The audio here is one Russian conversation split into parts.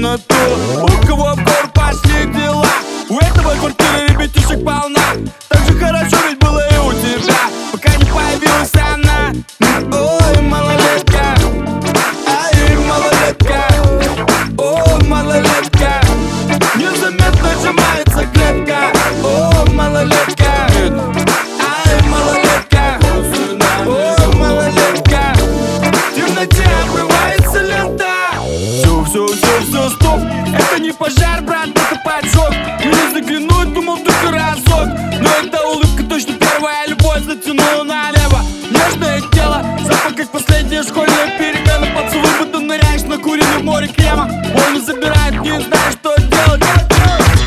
темноту У кого не пожар, брат, это поджог. Мне заглянуть, думал только разок. Но эта улыбка точно первая любовь затянула налево. Нежное тело, запах как последняя школьная перемена. Поцелуй, будто ныряешь на курином море крема. Он забирает, не знаю, что делать.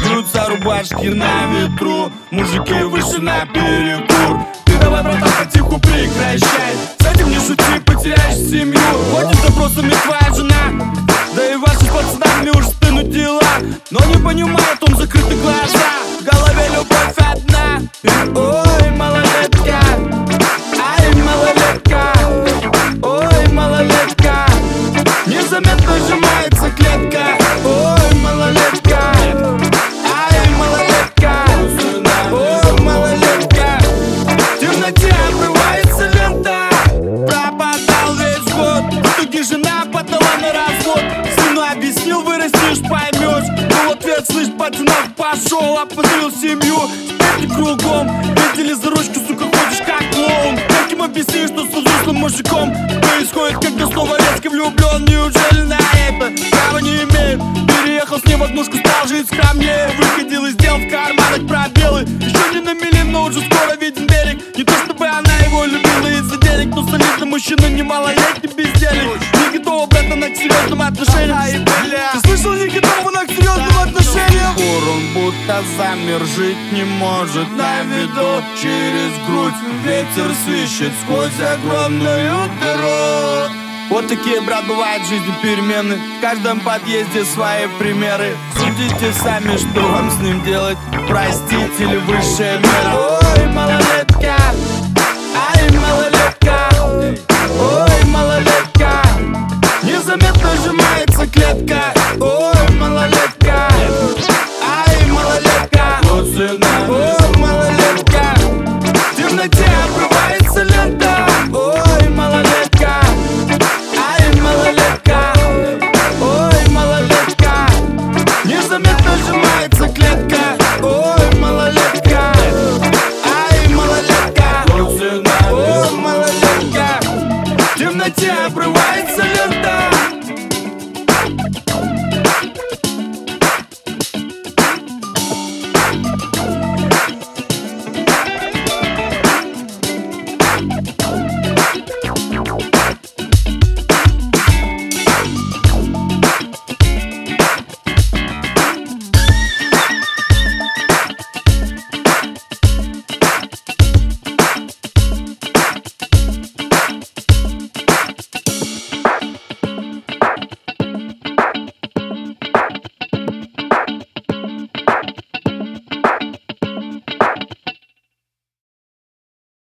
Бьются рубашки на ветру. Мужики вышли на перекур. Ты давай, братан, потиху прекращай. С этим не шути, потеряешь семью. Ходит запросами твоя That's right. Пошел Опозорил семью, теперь ты кругом. Видели за ручку, сука, ходишь как клоун. Как им объяснишь, что с взрослым мужиком Происходит, когда снова резко влюблен. Неужели на это права не имеет Переехал с ним в однушку, стал жить скромнее Выходил из дел в карманах пробелы. Еще не на мили, но уже скоро виден берег. Не то чтобы она его любила из-за денег Но солидный мужчина, не малолетний бездельник. Не готова, братана, к серьезным отношениям. Ты слышал, не готова к серьезным отношениям Пор он будто замер, жить не может. На виду через грудь Ветер свищет сквозь огромную дыру. Вот такие, брат, бывают в жизни перемены. В каждом подъезде свои примеры. Судите сами, что вам с ним делать. Простите ли высшая мера? Ой, малолетка Незаметно сжимается клетка. Ой, малолетка. Ай, малолетка. Ой, малолетка. В темноте обрывается